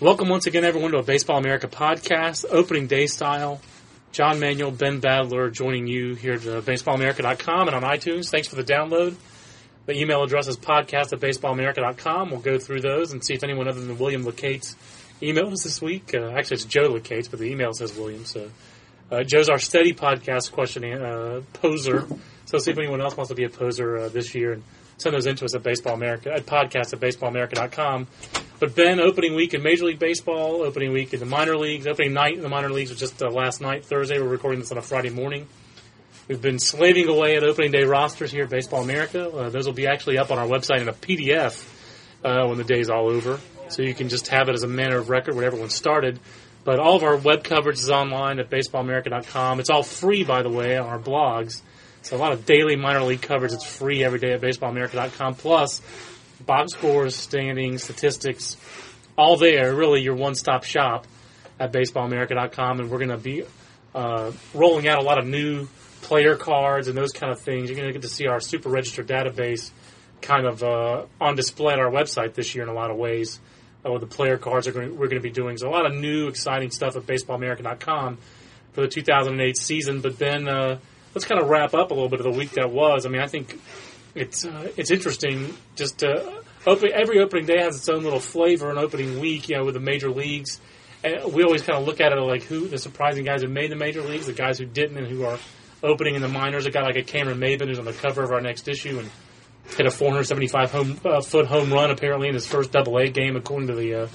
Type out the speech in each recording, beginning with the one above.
Welcome once again, everyone, to a Baseball America podcast, opening day style. John Manuel, Ben Badler joining you here at baseballamerica.com and on iTunes. Thanks for the download. The email address is podcast at baseballamerica.com. We'll go through those and see if anyone other than William Lacates emailed us this week. Uh, actually, it's Joe Lacates, but the email says William. So uh, Joe's our steady podcast question uh, poser. So see if anyone else wants to be a poser uh, this year and send those into us at Baseball America at podcast at baseballamerica.com. But Ben, opening week in Major League Baseball, opening week in the minor leagues, opening night in the minor leagues was just uh, last night, Thursday. We're recording this on a Friday morning. We've been slaving away at opening day rosters here at Baseball America. Uh, those will be actually up on our website in a PDF uh, when the day's all over. So you can just have it as a manner of record when everyone started. But all of our web coverage is online at baseballamerica.com. It's all free, by the way, on our blogs. So a lot of daily minor league coverage. It's free every day at baseballamerica.com. Plus, box scores, standings, statistics, all there. Really, your one-stop shop at baseballamerica.com. And we're going to be uh, rolling out a lot of new player cards and those kind of things. You're going to get to see our super registered database kind of uh, on display at our website this year in a lot of ways. Uh, the player cards are going to, we're going to be doing so a lot of new exciting stuff at baseballamerica.com for the 2008 season. But then uh, let's kind of wrap up a little bit of the week that was. I mean, I think it's uh, it's interesting. Just uh, open, every opening day has its own little flavor. and opening week, you know, with the major leagues, and we always kind of look at it like who the surprising guys who made the major leagues, the guys who didn't, and who are opening in the minors. A guy like a Cameron Maybin who's on the cover of our next issue and hit a 475 home, uh, foot home run apparently in his first Double A game, according to the uh,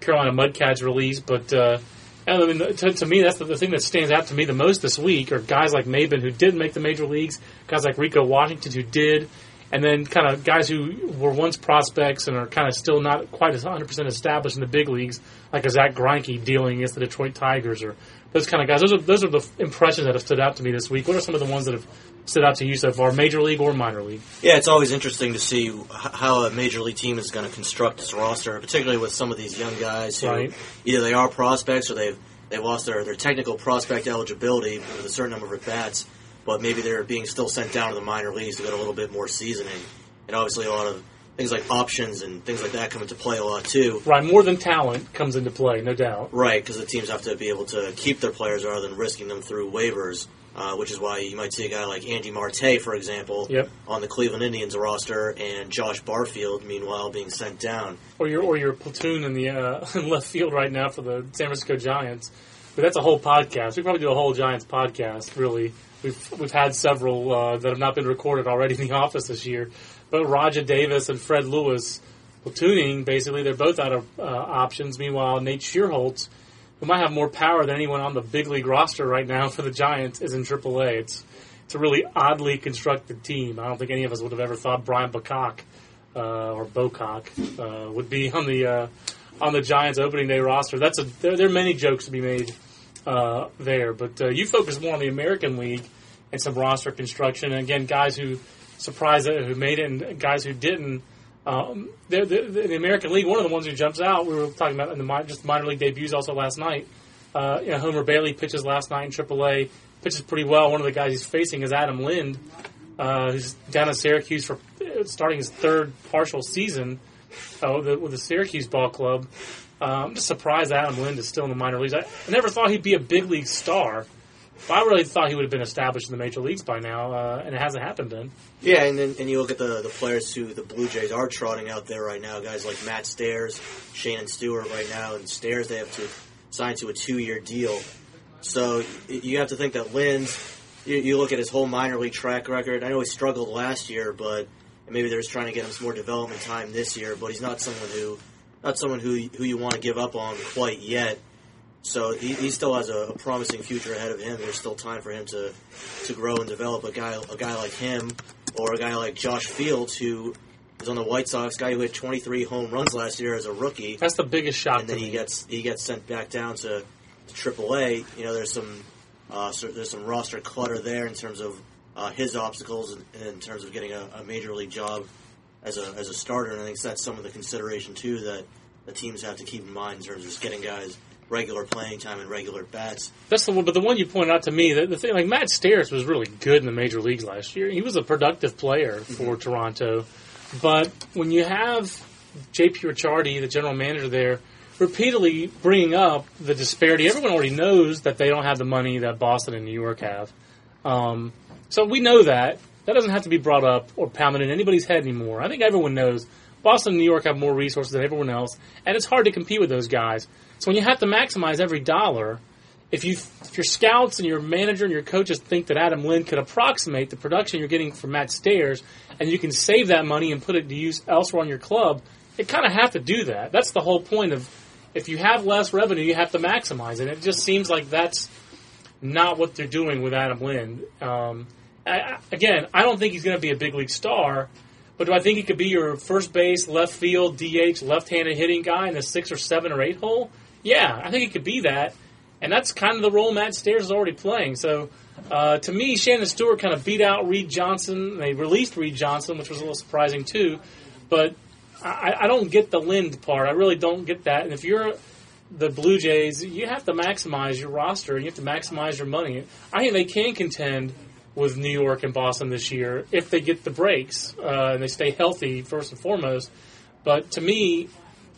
Carolina Mudcats release. But uh, I mean, to, to, me, that's the, the, thing that stands out to me the most this week are guys like Maybin who did make the major leagues, guys like Rico Washington who did, and then kind of guys who were once prospects and are kind of still not quite as 100% established in the big leagues, like a Zack Greinke dealing against the Detroit Tigers or those kind of guys. Those are those are the impressions that have stood out to me this week. What are some of the ones that have stood out to you so far, major league or minor league? Yeah, it's always interesting to see how a major league team is going to construct its roster, particularly with some of these young guys who right. either they are prospects or they've they've lost their, their technical prospect eligibility with a certain number of at bats but maybe they're being still sent down to the minor leagues to get a little bit more seasoning. And obviously, a lot of things like options and things like that come into play a lot too. Right, more than talent comes into play, no doubt. Right, because the teams have to be able to keep their players rather than risking them through waivers. Uh, which is why you might see a guy like Andy Marte, for example, yep. on the Cleveland Indians roster, and Josh Barfield, meanwhile, being sent down. Or your or your platoon in the uh, left field right now for the San Francisco Giants. But that's a whole podcast. We probably do a whole Giants podcast, really, We've we've had several uh, that have not been recorded already in the office this year, but Rajai Davis and Fred Lewis platooning basically they're both out of uh, options. Meanwhile, Nate Schierholtz, who might have more power than anyone on the big league roster right now for the Giants, is in AAA. It's it's a really oddly constructed team. I don't think any of us would have ever thought Brian Bocock uh, or Bocock uh, would be on the uh, on the Giants opening day roster. That's a there, there are many jokes to be made uh, there. But uh, you focus more on the American League and some roster construction. And again, guys who surprised it, who made it, and guys who didn't. Um, the, American League, one of the ones who jumps out, we were talking about in the just minor league debuts also last night. Uh, you know, Homer Bailey pitches last night in AAA, pitches pretty well. One of the guys he's facing is Adam Lind, uh, who's down in Syracuse for uh, starting his third partial season uh, with, the, with the Syracuse ball club. I'm just surprised Adam Lind is still in the minor leagues. I, I never thought he'd be a big league star. I really thought he would have been established in the major leagues by now, uh, and it hasn't happened then. Yeah, and then and you look at the the players who the Blue Jays are trotting out there right now, guys like Matt Stairs, Shannon Stewart right now, and Stairs they have to sign to a two year deal. So you have to think that Lind's. You, you look at his whole minor league track record. I know he struggled last year, but maybe they're just trying to get him some more development time this year. But he's not someone who not someone who who you want to give up on quite yet. So he, he still has a, a, promising future ahead of him. There's still time for him to to grow and develop. A guy a guy like him, or a guy like Josh Fields, who is on the White Sox, guy who hit 23 home runs last year as a rookie. That's the biggest shock. And then he gets he gets sent back down to, to AAA. You know, there's some uh, so there's some roster clutter there in terms of uh, his obstacles and in terms of getting a, a major league job as a as a starter, and I think that's some of the consideration too that the teams have to keep in mind in terms of just getting guys regular playing time and regular bats. That's the one, but the one you pointed out to me, the, the thing like Matt Stairs was really good in the major leagues last year. He was a productive player for mm-hmm. Toronto, but when you have JP Ricciardi, the general manager there, repeatedly bringing up the disparity. Everyone already knows that they don't have the money that Boston and New York have. Um, so we know that. That doesn't have to be brought up or pounded in anybody's head anymore. I think everyone knows Boston and New York have more resources than everyone else, and it's hard to compete with those guys. So when you have to maximize every dollar, if you if your scouts and your manager and your coaches think that Adam Lind could approximate the production you're getting from Matt Stairs, and you can save that money and put it to use elsewhere on your club, you kind of have to do that. That's the whole point of if you have less revenue, you have to maximize it. It just seems like that's not what they're doing with Adam Lind. Um, Again, I don't think he's going to be a big league star, but do I think he could be your first base, left field, DH, left-handed hitting guy in the six or seven or eight hole? Yeah, I think he could be that, and that's kind of the role Matt Stairs is already playing. So. Uh, to me, Shannon Stewart kind of beat out Reed Johnson. They released Reed Johnson, which was a little surprising too. But I, I don't get the Lind part. I really don't get that. And if you're the Blue Jays, you have to maximize your roster. And you have to maximize your money. I think they can contend with New York and Boston this year if they get the breaks uh, and they stay healthy first and foremost. But to me,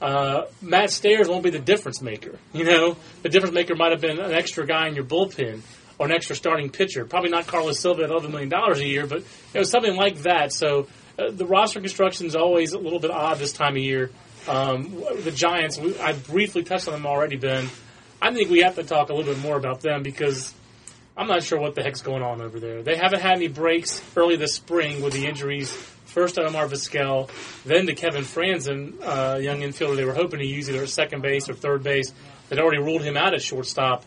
uh, Matt Stairs won't be the difference maker. You know, the difference maker might have been an extra guy in your bullpen or an extra starting pitcher. Probably not Carlos Silva at eleven million dollars a year, but you know something like that. So uh, the roster construction is always a little bit odd this time of year. Um, the Giants, I briefly touched on them already, Ben. I think we have to talk a little bit more about them because I'm not sure what the heck's going on over there. They haven't had any breaks early this spring with the injuries. First to Omar Vizquel, then to Kevin Frandsen, uh, young infielder they were hoping to use either at second base or third base. They'd already ruled him out at shortstop.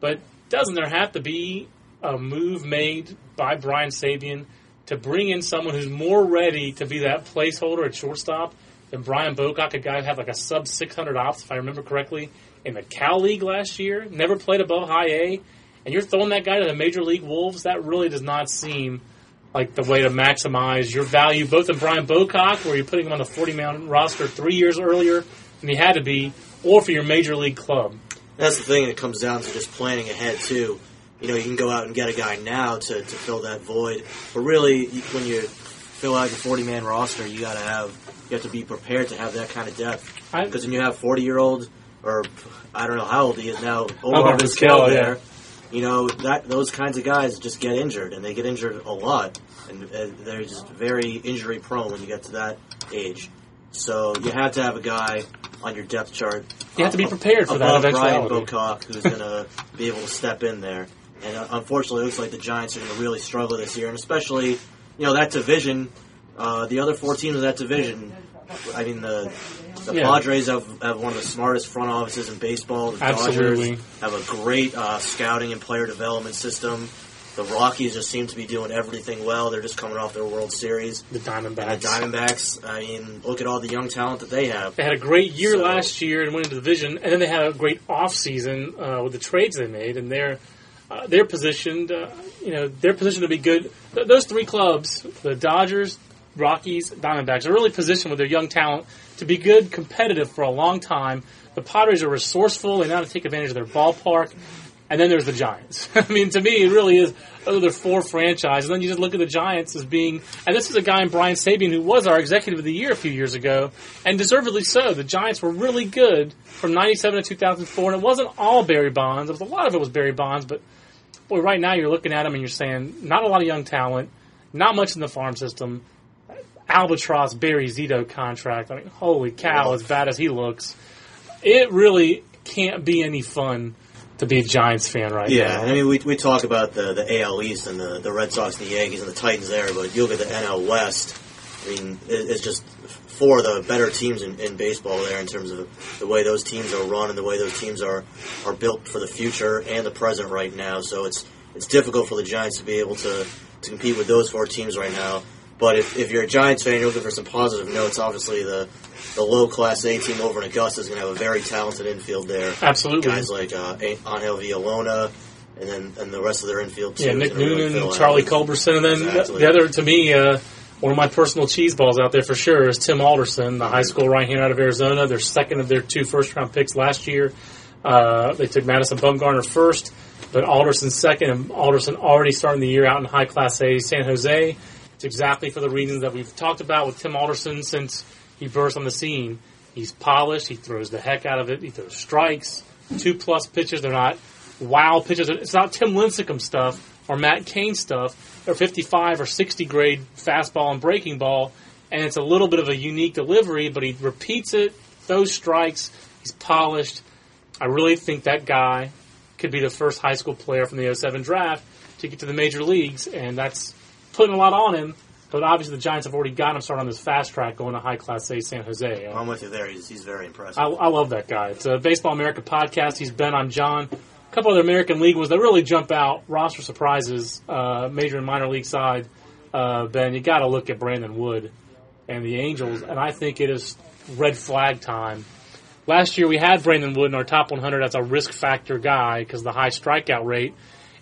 But doesn't there have to be a move made by Brian Sabean to bring in someone who's more ready to be that placeholder at shortstop than Brian Bocock, a guy who had like a sub 600 ops, if I remember correctly, in the Cal League last year, never played above high A, and you're throwing that guy to the Major League Wolves, that really does not seem like the way to maximize your value, both in Brian Bocock, where you're putting him on the 40 man roster three years earlier than he had to be, or for your Major League club. That's the thing. It comes down to just planning ahead, too you know, you can go out and get a guy now to, to fill that void. But really, when you fill out your 40 man roster, you got to have you have to be prepared to have that kind of depth. Because when you have 40 year old or I don't know how old he is now, Omar Vizquel there. Yeah. You know that those kinds of guys just get injured, and they get injured a lot, and, and they're just very injury prone when you get to that age. So you have to have a guy on your depth chart. You have to be prepared for that. Brian Bocock, who's going to be able to step in there. And uh, unfortunately, it looks like the Giants are going to really struggle this year, and especially, you know, that division. Uh, the other four teams in that division. I mean, the the yeah. Padres have, have one of the smartest front offices in baseball. The Absolutely. Dodgers have a great uh, scouting and player development system. The Rockies just seem to be doing everything well. They're just coming off their World Series. The Diamondbacks. And the Diamondbacks. I mean, look at all the young talent that they have. They had a great year so, last year and went into the division, and then they had a great off season uh, with the trades they made, and they're uh, they're positioned, uh, you know, they're positioned to be good. Th- those three clubs, the Dodgers, Rockies, Diamondbacks, are really positioned with their young talent to be good, competitive for a long time. The Padres are resourceful; they know how to take advantage of their ballpark. And then there's the Giants. I mean, to me, it really is. Are four franchises. And then you just look at the Giants as being, and this is a guy in Brian Sabean who was our executive of the year a few years ago, and deservedly so. The Giants were really good from 97 to 2004, and it wasn't all Barry Bonds. It was a lot of it was Barry Bonds, but boy, right now you're looking at them and you're saying not a lot of young talent, not much in the farm system. Albatross Barry Zito contract. I mean, holy cow! As bad as he looks, it really can't be any fun to be a Giants fan right yeah, now. Yeah, I mean, we, we talk about the, the AL East and the, the Red Sox and the Yankees and the Titans there, but you look at the NL West, I mean, it, it's just four of the better teams in, in baseball there in terms of the way those teams are run and the way those teams are, are built for the future and the present right now. So it's it's difficult for the Giants to be able to, to compete with those four teams right now. But if, if you're a Giants fan, you're looking for some positive notes. Obviously, the the low Class A team over in Augusta is going to have a very talented infield there. Absolutely, guys like uh, Angel Villalona, and then and the rest of their infield too. Yeah, Nick Noonan, really Charlie Culberson, and then exactly. the other to me. Uh, one of my personal cheese balls out there for sure is Tim Alderson, the high school right here out of Arizona. They're second of their two first round picks last year. Uh, they took Madison Bumgarner first, but Alderson second, and Alderson already starting the year out in high class A San Jose. It's exactly for the reasons that we've talked about with Tim Alderson since he burst on the scene. He's polished. He throws the heck out of it. He throws strikes, two plus pitches. They're not wow pitches. It's not Tim Lincecum stuff or Matt Cain stuff or 55 or 60 grade fastball and breaking ball. And it's a little bit of a unique delivery, but he repeats it, those strikes. He's polished. I really think that guy could be the first high school player from the 07 draft to get to the major leagues, and that's putting a lot on him. But obviously, the Giants have already got him started on this fast track going to high class A San Jose. I'm with you there. He's, he's very impressive. I, I love that guy. It's a Baseball America podcast. He's been on John. A couple other American League ones that really jump out. Roster surprises, uh, major and minor league side. Uh, ben, you got to look at Brandon Wood and the Angels, and I think it is red flag time. Last year we had Brandon Wood in our top 100 as a risk factor guy because of the high strikeout rate.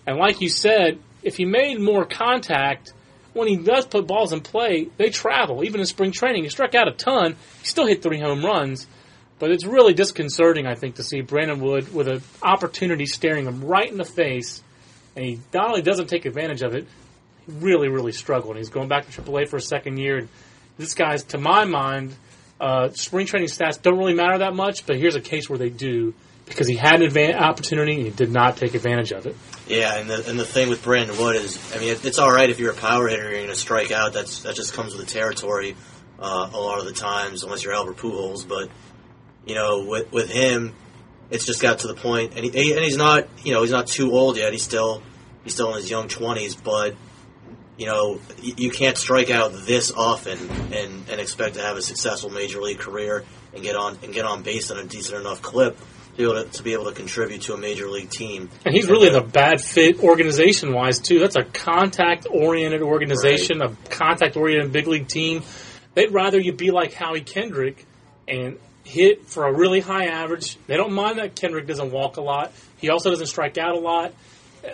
And like you said, if he made more contact, when he does put balls in play, they travel. Even in spring training, he struck out a ton. He still hit three home runs. But it's really disconcerting, I think, to see Brandon Wood with an opportunity staring him right in the face, and he not only doesn't take advantage of it, he really, really struggled. And he's going back to AAA for a second year. And this guy's, to my mind, uh, spring training stats don't really matter that much, but here's a case where they do because he had an opportunity and he did not take advantage of it. Yeah, and the, and the thing with Brandon Wood is, I mean, it, it's all right if you're a power hitter, and you're going to strike out. That's that just comes with the territory uh, a lot of the times, unless you're Albert Pujols. But you know, with with him, it's just got to the point, and he, and he's not, you know, he's not too old yet. He's still he's still in his young twenties, but you know, you, can't strike out this often and, and expect to have a successful major league career and get on and get on base on a decent enough clip to be able to, to be able to contribute to a major league team. And he's really the bad fit organization wise too. That's a contact oriented organization, a contact oriented big league team. They'd rather you be like Howie Kendrick and hit for a really high average. They don't mind that Kendrick doesn't walk a lot. He also doesn't strike out a lot.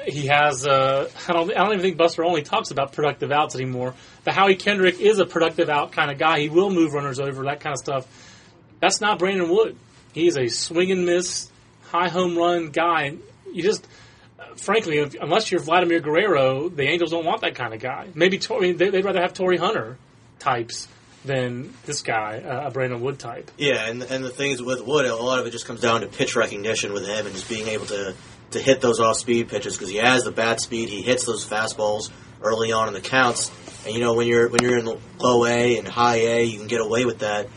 He has. Uh, I don't. I don't even think Buster Olney talks about productive outs anymore. But Howie Kendrick is a productive out kind of guy. He will move runners over, that kind of stuff. That's not Brandon Wood. He's a swing and miss, high home run guy. You just, frankly, if, unless you're Vladimir Guerrero, the Angels don't want that kind of guy. Maybe I they, would rather have Torii Hunter types than this guy, a Brandon Wood type. Yeah, and and the thing is with Wood, a lot of it just comes down to pitch recognition with him and just being able to to hit those off speed pitches because he has the bat speed. He hits those fastballs early on in the counts, and you know when you're when you're in low A and high A, you can get away with that.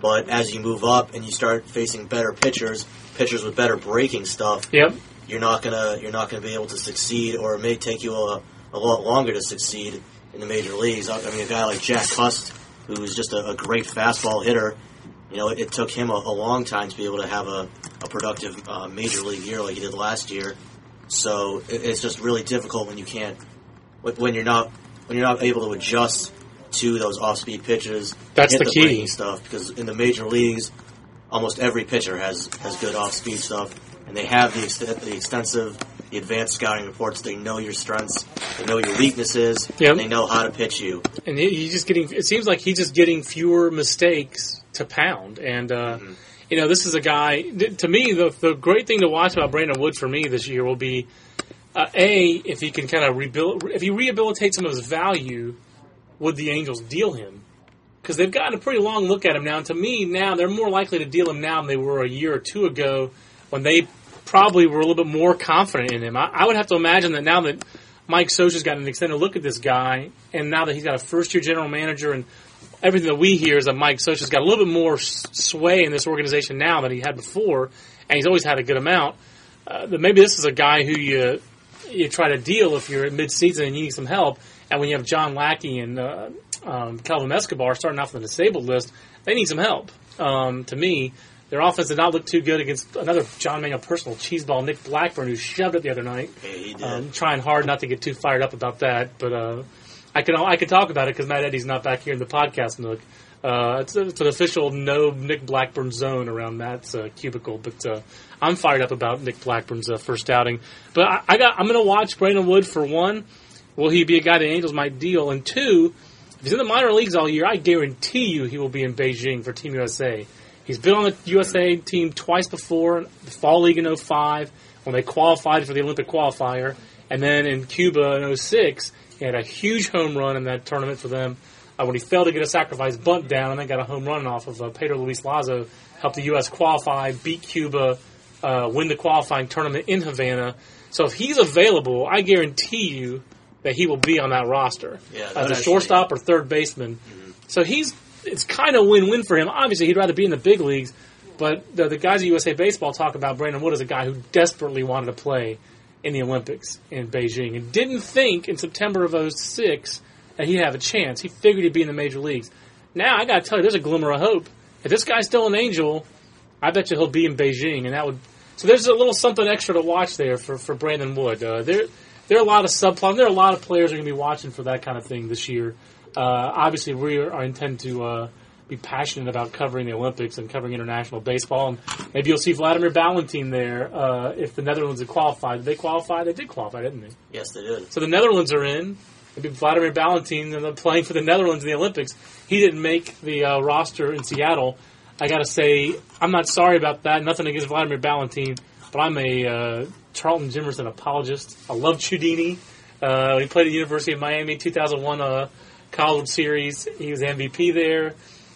But as you move up and you start facing better pitchers, pitchers with better breaking stuff, Yep. you're not gonna you're not gonna be able to succeed, or it may take you a, a lot longer to succeed in the major leagues. I mean, a guy like Jack Cust, who's just a, a great fastball hitter, you know, it, it took him a, a, long time to be able to have a, a productive uh, major league year like he did last year. So it, it's just really difficult when you can't when you're not when you're not able to adjust to those off-speed pitches. That's hit the key. stuff because in the major leagues, almost every pitcher has has good off-speed stuff, and they have the, ex- the extensive, the advanced scouting reports. They know your strengths, they know your weaknesses, Yep. and they know how to pitch you. and he, he's just getting. It seems like he's just getting fewer mistakes to pound. And uh, you know, this is a guy. To me, the the great thing to watch about Brandon Wood for me this year will be uh, a if he can kind of rebuild, if he rehabilitates some of his value, would the Angels deal him? Because they've gotten a pretty long look at him now. And to me, now they're more likely to deal him now than they were a year or two ago when they probably were a little bit more confident in him. I, I would have to imagine that now that Mike Scioscia's gotten an extended look at this guy, and now that he's got a first year general manager and everything that we hear is that Mike Scioscia's got a little bit more sway in this organization now than he had before, and he's always had a good amount. Uh, that maybe this is a guy who you you try to deal if you're at mid-season and you need some help, and when you have John Lackey and uh, um, Kelvim Escobar starting off on the disabled list, they need some help. Um, to me, their offense did not look too good against another John Manuel personal cheeseball, Nick Blackburn, who shoved it the other night. Yeah, he did. Um, trying hard not to get too fired up about that, but uh, I can I can talk about it because Matt Eddy's not back here in the podcast nook. Uh, it's, it's an official no Nick Blackburn zone around Matt's uh, cubicle, but uh, I'm fired up about Nick Blackburn's uh, first outing. But I, I got I'm going to watch Brandon Wood for one. Will he be a guy the Angels might deal? And two, if he's in the minor leagues all year, I guarantee you he will be in Beijing for Team USA. He's been on the USA team twice before, the Fall League in 05, when they qualified for the Olympic qualifier, and then in Cuba in 06, he had a huge home run in that tournament for them. uh, when he failed to get a sacrifice bunt down and then got a home run off of uh, Pedro Luis Lazo, helped the U.S. qualify, beat Cuba, uh, win the qualifying tournament in Havana. So if he's available, I guarantee you that he will be on that roster Yeah, as a shortstop or third baseman. So he's it's kind of win-win for him. Obviously, he'd rather be in the big leagues, but the, the guys at USA Baseball talk about Brandon Wood as a guy who desperately wanted to play in the Olympics in Beijing and didn't think in September of 06 that he'd have a chance. He figured he'd be in the major leagues. Now, I got to tell you, there's a glimmer of hope. If this guy's still an angel, I bet you he'll be in Beijing, and that would. So there's a little something extra to watch there for, for Brandon Wood. Uh, there there are a lot of subplots. There are a lot of players are going to be watching for that kind of thing this year. Uh, obviously, we are, intend to uh, be passionate about covering the Olympics and covering international baseball. And maybe you'll see Wladimir Balentien there uh, if the Netherlands had qualified. Did they qualify? They did qualify, didn't they? Yes, they did. So the Netherlands are in. Maybe Wladimir Balentien and they're playing for the Netherlands in the Olympics. He didn't make the uh, roster in Seattle. I got to say, I'm not sorry about that. Nothing against Wladimir Balentien, but I'm a uh, Charlton Jimerson apologist. I love Chudini. Uh, he played at the University of Miami 2001 uh, College Series. He was MVP there.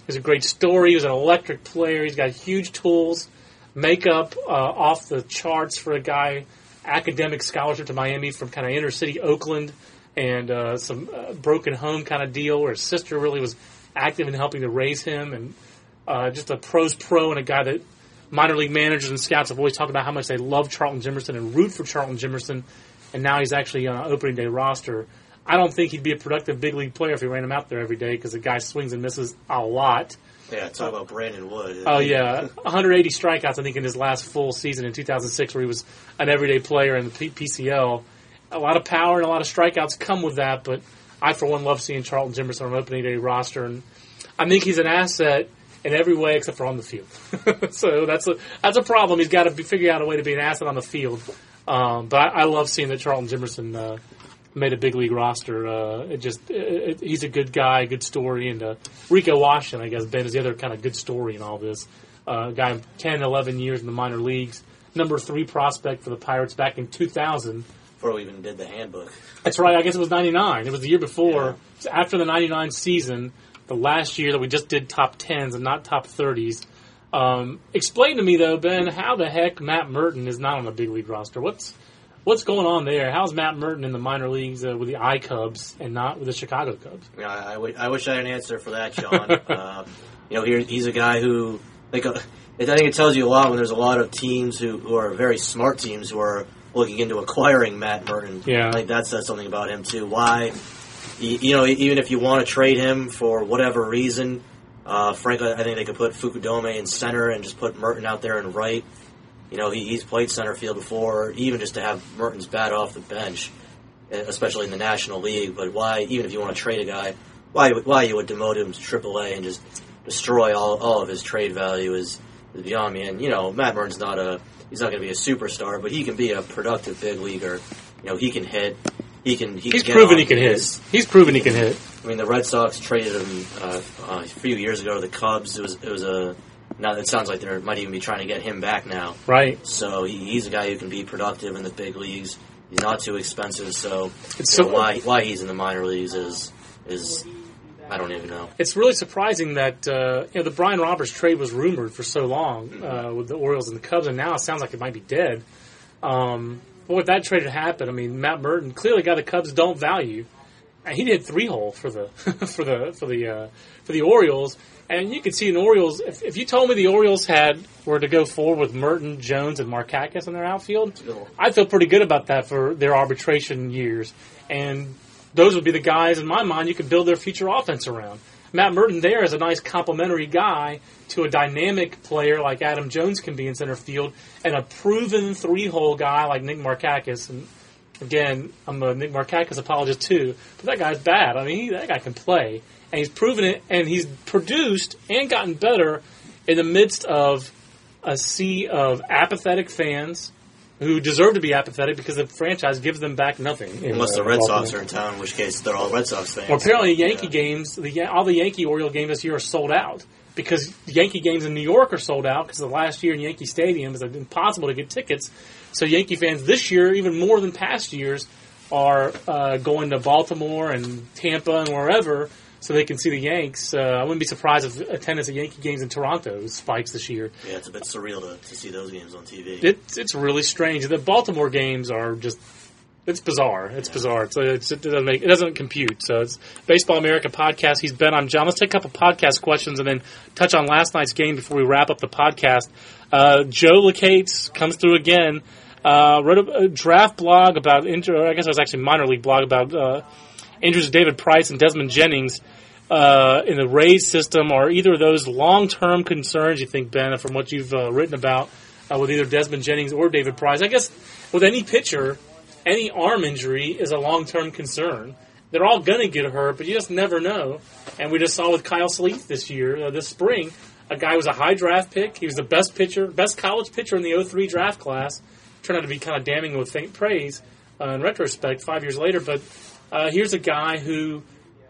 He's a great story. He was an electric player. He's got huge tools, makeup uh, off the charts for a guy. Academic scholarship to Miami from kind of inner city Oakland, and uh, some uh, broken home kind of deal where his sister really was active in helping to raise him, and uh, just a pros pro and a guy that minor league managers and scouts have always talked about how much they love Charlton Jimerson and root for Charlton Jimerson, and now he's actually on opening day roster. I don't think he'd be a productive big league player if he ran him out there every day because the guy swings and misses a lot. Yeah, talk about Brandon Wood. Oh yeah, 180 strikeouts I think in his last full season in 2006, where he was an everyday player in the P- PCL. A lot of power and a lot of strikeouts come with that, but I for one love seeing Charlton Jimerson on an opening day roster, and I think he's an asset in every way except for on the field. so that's a that's a problem. He's got to be, figure out a way to be an asset on the field. Um, but I, I love seeing that Charlton Jimerson uh, made a big league roster. Uh, it just it, it, he's a good guy, good story, and uh, Rico Washington, I guess Ben is the other kind of good story in all this. Uh, guy 10, 11 years in the minor leagues, number three prospect for the Pirates back in 2000. Before we even did the handbook. That's right. I guess it was 99. It was the year before. Was after the 99 season, the last year that we just did top 10s and not top 30s. Um, explain to me though, Ben, how the heck Matt Murton is not on the big league roster? What's what's going on there? How's Matt Murton in the minor leagues uh, with the I Cubs and not with the Chicago Cubs? Know, I, wi- I wish I had an answer for that, Sean. uh, you know, here he's a guy who, like, uh, I think it tells you a lot when there's a lot of teams who, who are very smart teams who are looking into acquiring Matt Murton. Yeah. I think that says something about him too. Why, you, you know, even if you want to trade him for whatever reason, uh, frankly, I think they could put Fukudome in center and just put Murton out there and right. You know, he, he's played center field before, even just to have Murton's bat off the bench, especially in the National League. But why, even if you want to trade a guy, why why you would demote him to AAA and just destroy all, all of his trade value is, is beyond me. And you know, Matt Murton's not a he's not going to be a superstar, but he can be a productive big leaguer. You know, he can hit. He can. He He's can proven he can base. hit. He's proven he can hit. I mean, the Red Sox traded him uh, uh, a few years ago to the Cubs. It was it was a now it sounds like they might even be trying to get him back now. Right. So he, he's a guy who can be productive in the big leagues. He's not too expensive, so, It's you know, so- why why he's in the minor leagues is is I don't even know. It's really surprising that uh, you know the Brian Roberts trade was rumored for so long uh, with the Orioles and the Cubs, and now it sounds like it might be dead. Um, but with that trade had happened, I mean, Matt Murton clearly got the Cubs don't value. He did three hole for the for the for the uh, for the Orioles, and you could see in Orioles. If, if you told me the Orioles had were to go forward with Murton, Jones, and Markakis in their outfield, I'd feel pretty good about that for their arbitration years. And those would be the guys in my mind you could build their future offense around. Matt Murton there is a nice complementary guy to a dynamic player like Adam Jones can be in center field, and a proven three-hole guy like Nick Markakis. And again, I'm a Nick Markakis apologist too, but that guy's bad. I mean, he, that guy can play, and he's proven it, and he's produced and gotten better in the midst of a sea of apathetic fans who deserve to be apathetic because the franchise gives them back nothing. Unless the Red Sox are in town, in which case they're all Red Sox fans. Well, apparently, Yankee Yeah. games, the all the Yankee Oriole games this year are sold out because the Yankee games in New York are sold out because the last year in Yankee Stadium is impossible to get tickets. So Yankee fans this year, even more than past years, are uh, going to Baltimore and Tampa and wherever so they can see the Yanks. Uh, I wouldn't be surprised if attendance at Yankee games in Toronto spikes this year. Yeah, it's a bit surreal to, to see those games on TV. It's it's really strange. The Baltimore games are just it's bizarre. It's bizarre. It's, it's, it doesn't make it doesn't compute. So it's Baseball America podcast. He's been on. John, let's take a couple podcast questions and then touch on last night's game before we wrap up the podcast. Uh, Joe Lacates comes through again. Uh, wrote a, a, draft blog about injury. I guess it was actually minor league blog about uh, injuries of David Price and Desmond Jennings uh, in the Rays system. Are either of those long term concerns? You think Ben, from what you've uh, written about uh, with either Desmond Jennings or David Price? I guess with any pitcher any arm injury is a long term concern. They're all going to get hurt, but you just never know. And we just saw with Kyle Sleeth this year, uh, this spring, a guy was a high draft pick. He was the best pitcher, best college pitcher in the 03 draft class. Turned out to be kind of damning with faint praise uh, in retrospect five years later. But uh, here's a guy who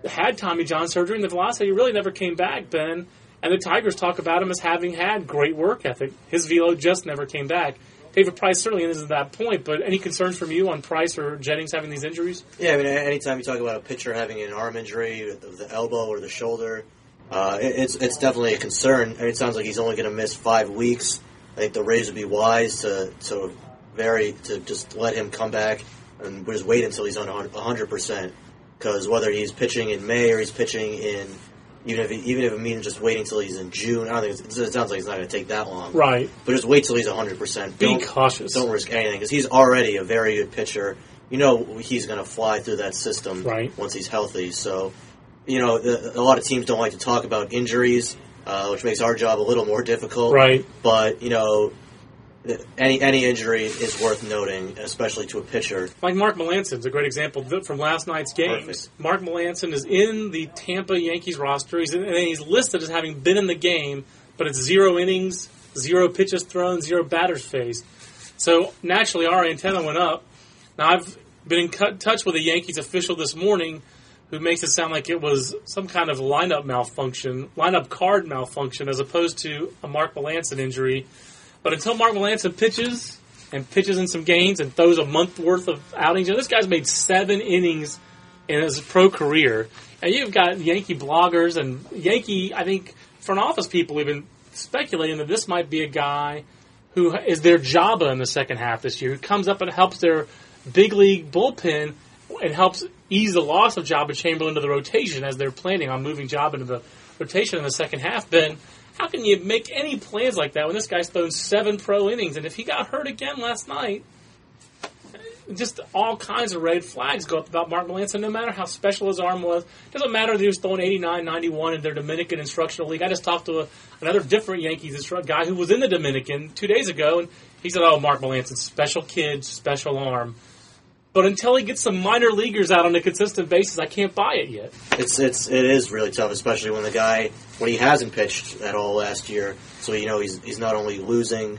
had Tommy John surgery, and the velocity really never came back, Ben. And the Tigers talk about him as having had great work ethic. His velo just never came back. David Price certainly isn't that point, but any concerns from you on Price or Jennings having these injuries? Yeah, I mean, anytime you talk about a pitcher having an arm injury, of the elbow or the shoulder, uh, it's it's definitely a concern. I mean, it sounds like he's only going to miss five weeks. I think the Rays would be wise to to vary to just let him come back and just wait until he's on 100 percent. Because whether he's pitching in May or he's pitching in even if even if it means just waiting until he's in June, I don't think it sounds like it's not going to take that long. Right. But just wait till he's 100. percent Be cautious. Don't risk anything because he's already a very good pitcher. You know he's going to fly through that system right. once he's healthy. So, you know, the, a lot of teams don't like to talk about injuries, uh, which makes our job a little more difficult. Right. But you know, any any injury is worth noting, especially to a pitcher. Like Mark Melancon is a great example from last night's games. Perfect. Mark Melancon is in the Tampa Yankees roster. He's in, and he's listed as having been in the game, but it's zero innings, zero pitches thrown, zero batters faced. So naturally, our antenna went up. Now I've been in touch with a Yankees official this morning who makes it sound like it was some kind of lineup malfunction, lineup card malfunction, as opposed to a Mark Melancon injury but until Mark Melancon pitches and pitches in some games and throws a month worth of outings, you know, this guy's made seven innings in his pro career. And you've got Yankee bloggers and Yankee, I think, front office people even speculating that this might be a guy who is their Joba in the second half this year, who comes up and helps their big league bullpen and helps ease the loss of Joba Chamberlain to the rotation as they're planning on moving Joba into the rotation in the second half. Ben, how can you make any plans like that when this guy's thrown seven pro innings? And if he got hurt again last night, just all kinds of red flags go up about Mark Melancon, no matter how special his arm was. Doesn't matter that he was throwing 89, 91 in their Dominican Instructional League. I just talked to a, another different Yankees guy who was in the Dominican two days ago, and he said, oh, Mark Melancon, special kid, special arm. But until he gets some minor leaguers out on a consistent basis, I can't buy it yet. It's it's it is really tough, especially when the guy when he hasn't pitched at all last year. So you know he's he's not only losing.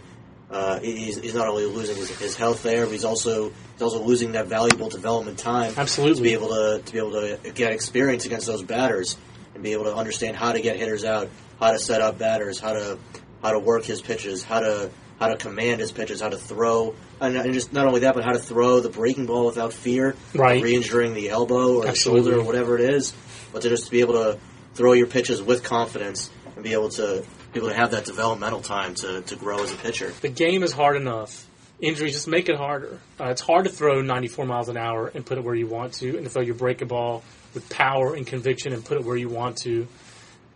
Uh, he's, he's not only losing his, his, health there, but he's also he's also losing that valuable development time. Absolutely, to be able to to be able to get experience against those batters and be able to understand how to get hitters out, how to set up batters, how to how to work his pitches, how to how to command his pitches, how to throw, and, and, just not only that, but how to throw the breaking ball without fear, right? Re-injuring the elbow or Absolutely. the shoulder or whatever it is, but to just be able to throw your pitches with confidence and be able to be able to have that developmental time to, to grow as a pitcher. The game is hard enough. Injuries just make it harder. Uh, it's hard to throw 94 miles an hour and put it where you want to, and to throw your breaking ball with power and conviction and put it where you want to,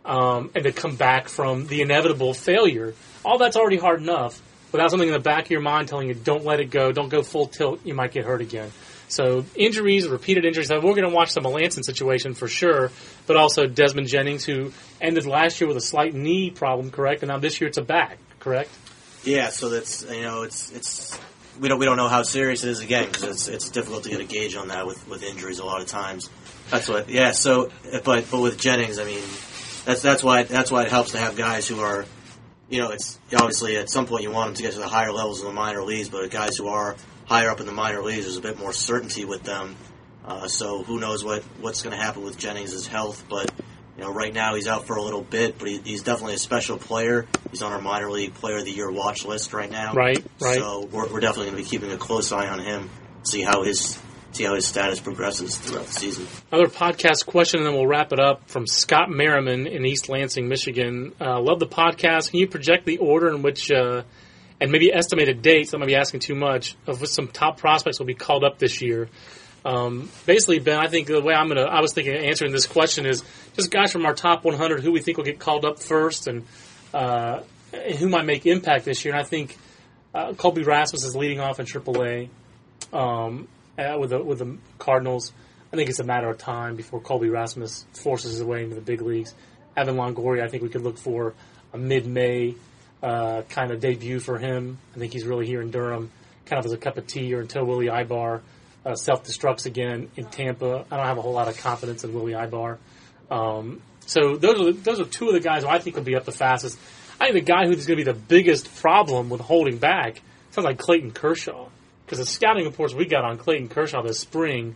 um, and to come back from the inevitable failure. All that's already hard enough without something in the back of your mind telling you don't let it go, don't go full tilt, you might get hurt again. So injuries, repeated injuries. We're going to watch the Melancon situation for sure, but also Desmond Jennings, who ended last year with a slight knee problem, correct? And now this year it's a back, correct? Yeah. So that's you know it's it's we don't we don't know how serious it is again because it's it's difficult to get a gauge on that with with injuries a lot of times. That's what yeah. So but but with Jennings, I mean that's that's why that's why it helps to have guys who are you know, it's obviously at some point you want them to get to the higher levels of the minor leagues, but guys who are higher up in the minor leagues, there's a bit more certainty with them. Uh, so who knows what what's going to happen with Jennings' health? But you know, right now he's out for a little bit, but he, he's definitely a special player. He's on our minor league player of the year watch list right now. Right, right. So we're, we're definitely going to be keeping a close eye on him, see how his see how his status progresses throughout the season. Another podcast question, and then we'll wrap it up from Scott Merriman in East Lansing, Michigan. Uh, love the podcast. Can you project the order in which, uh, and maybe estimated dates? I might be asking too much of some top prospects will be called up this year. Um, basically, Ben, I think the way I'm gonna, I was thinking of answering this question is just guys from our top 100 who we think will get called up first, and, uh, and who might make impact this year. And I think uh, Colby Rasmus is leading off in AAA um, uh, with the with the Cardinals. I think it's a matter of time before Colby Rasmus forces his way into the big leagues. Evan Longoria, I think we could look for a mid-May uh, kind of debut for him. I think he's really here in Durham, kind of as a cup of tea, or until Willy Aybar uh, self-destructs again in Tampa. I don't have a whole lot of confidence in Willy Aybar. Um, so those are the, those are two of the guys who I think will be up the fastest. I think the guy who's going to be the biggest problem with holding back sounds like Clayton Kershaw. Because the scouting reports we got on Clayton Kershaw this spring,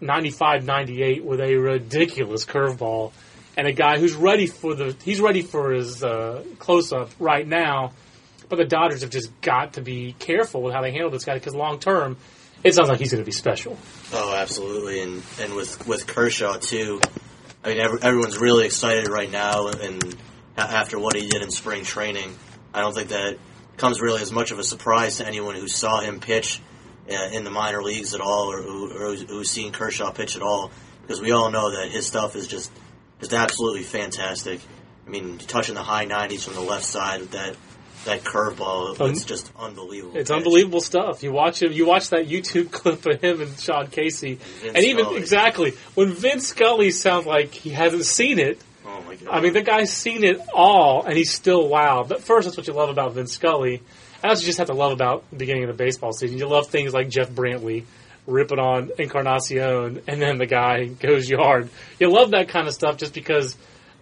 95 98 with a ridiculous curveball, and a guy who's ready for the he's ready for his uh, close up right now. But the Dodgers have just got to be careful with how they handle this guy because long term, it sounds like he's going to be special. Oh, absolutely, and and with with Kershaw too. I mean, every, everyone's really excited right now, and after what he did in spring training, I don't think that comes really as much of a surprise to anyone who saw him pitch uh, in the minor leagues at all, or, who, or who's, who's seen Kershaw pitch at all, because we all know that his stuff is just just absolutely fantastic. I mean, touching the high 90s from the left side with that that curveball, Um, it's just unbelievable. It's pitch. unbelievable stuff. You watch him. You watch that YouTube clip of him and Sean Casey, Vince and even Scully. exactly when Vin Scully sounds like he hasn't seen it. Oh my god! I mean, the guy's seen it all, and he's still wow. But first, that's what you love about Vin Scully. And that's what you just have to love about the beginning of the baseball season. You love things like Jeff Brantley ripping on Encarnacion, and then the guy goes yard. You love that kind of stuff just because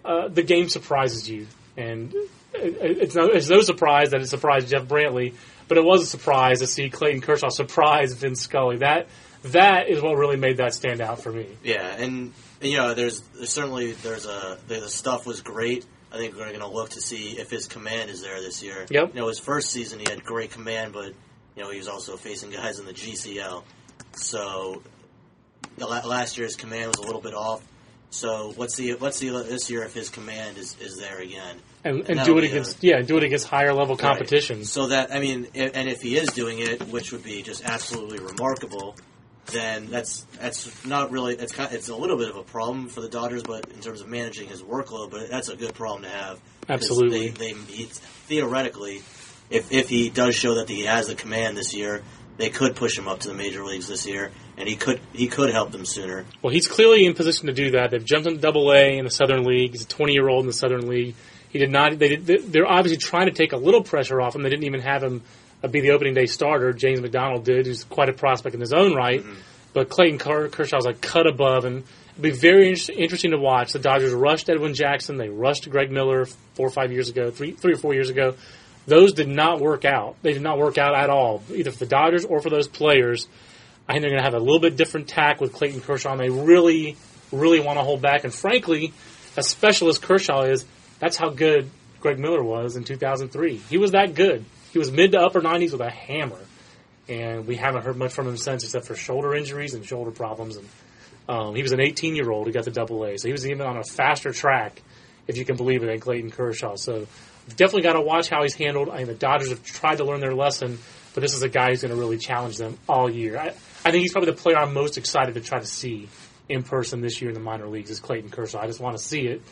uh, the game surprises you. And it's, no, it's no surprise that it surprised Jeff Brantley, but it was a surprise to see Clayton Kershaw surprise Vin Scully. That that is what really made that stand out for me. Yeah, and, and you know, there's, there's certainly there's a the, the stuff was great. I think we're going to look to see if his command is there this year. Yep. You know, his first season he had great command, but you know he was also facing guys in the GCL. So the la- last year's command was a little bit off. So let's see. Let's see this year if his command is, is there again. And, and that'll do it be a- against yeah, do it against higher level competition. Right. So that I mean, and if he is doing it, which would be just absolutely remarkable, then that's that's not really it's kind it's a little bit of a problem for the Dodgers, but in terms of managing his workload, but that's a good problem to have. Absolutely. they, they he, theoretically, if if he does show that he has the command this year, they could push him up to the major leagues this year, and he could he could help them sooner. Well, he's clearly in position to do that. They've jumped into Double A in the Southern League. He's a 20 year old in the Southern League. He did not. They did, they're obviously trying to take a little pressure off him. They didn't even have him Uh, be the opening day starter. James McDonald did, who's quite a prospect in his own right. Mm-hmm. But Clayton Ker- Kershaw's like cut above, and it'll be very inter- interesting to watch. The Dodgers rushed Edwin Jackson. They rushed Greg Miller four or five years ago, three three or four years ago. Those did not work out. They did not work out at all, either for the Dodgers or for those players. I think they're going to have a little bit different tack with Clayton Kershaw, and they really, really want to hold back. And frankly, as special as Kershaw is, that's how good Greg Miller was in 2003. He was that good. He was mid to upper 90s with a hammer, and we haven't heard much from him since, except for shoulder injuries and shoulder problems. And um, he was an 18 year old who got the Double A, so he was even on a faster track, if you can believe it, than Clayton Kershaw. So definitely got to watch how he's handled. I mean, the Dodgers have tried to learn their lesson, but this is a guy who's going to really challenge them all year. I, I think he's probably the player I'm most excited to try to see in person this year in the minor leagues is Clayton Kershaw. I just want to see it.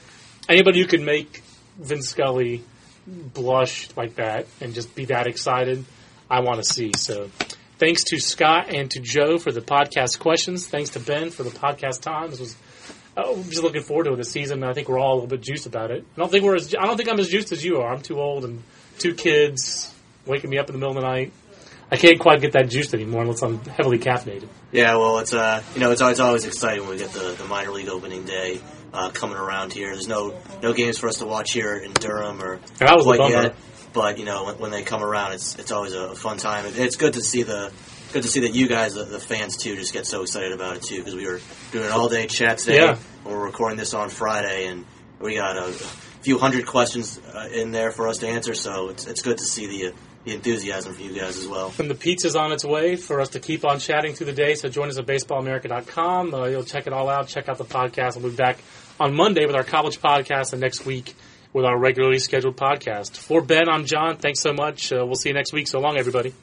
Anybody who can make Vin Scully blush like that and just be that excited, I want to see. So thanks to Scott and to Joe for the podcast questions. Thanks to Ben for the podcast time. This was uh, I'm just looking forward to this season. I think we're all a little bit juiced about it. I don't think we're as I don't think I'm as juiced as you are. I'm too old and two kids waking me up in the middle of the night. I can't quite get that juiced anymore unless I'm heavily caffeinated. Yeah, well, it's uh, you know, it's always, always exciting when we get the, the minor league opening day uh, coming around here. There's no no games for us to watch here in Durham or And that was a quite yet, but you know, when, when they come around, it's it's always a fun time. It, it's good to see the good to see that you guys, the, the fans too, just get so excited about it too because we were doing an all day chat today. Yeah. and we're recording this on Friday, and we got a few hundred questions uh, in there for us to answer. So it's it's good to see the the enthusiasm for you guys as well. And the pizza's on its way for us to keep on chatting through the day. So join us at baseballamerica.com. Uh, you'll check it all out. Check out the podcast. We'll be back on Monday with our college podcast and next week with our regularly scheduled podcast. For Ben, I'm John. Thanks so much. Uh, we'll see you next week. So long, everybody.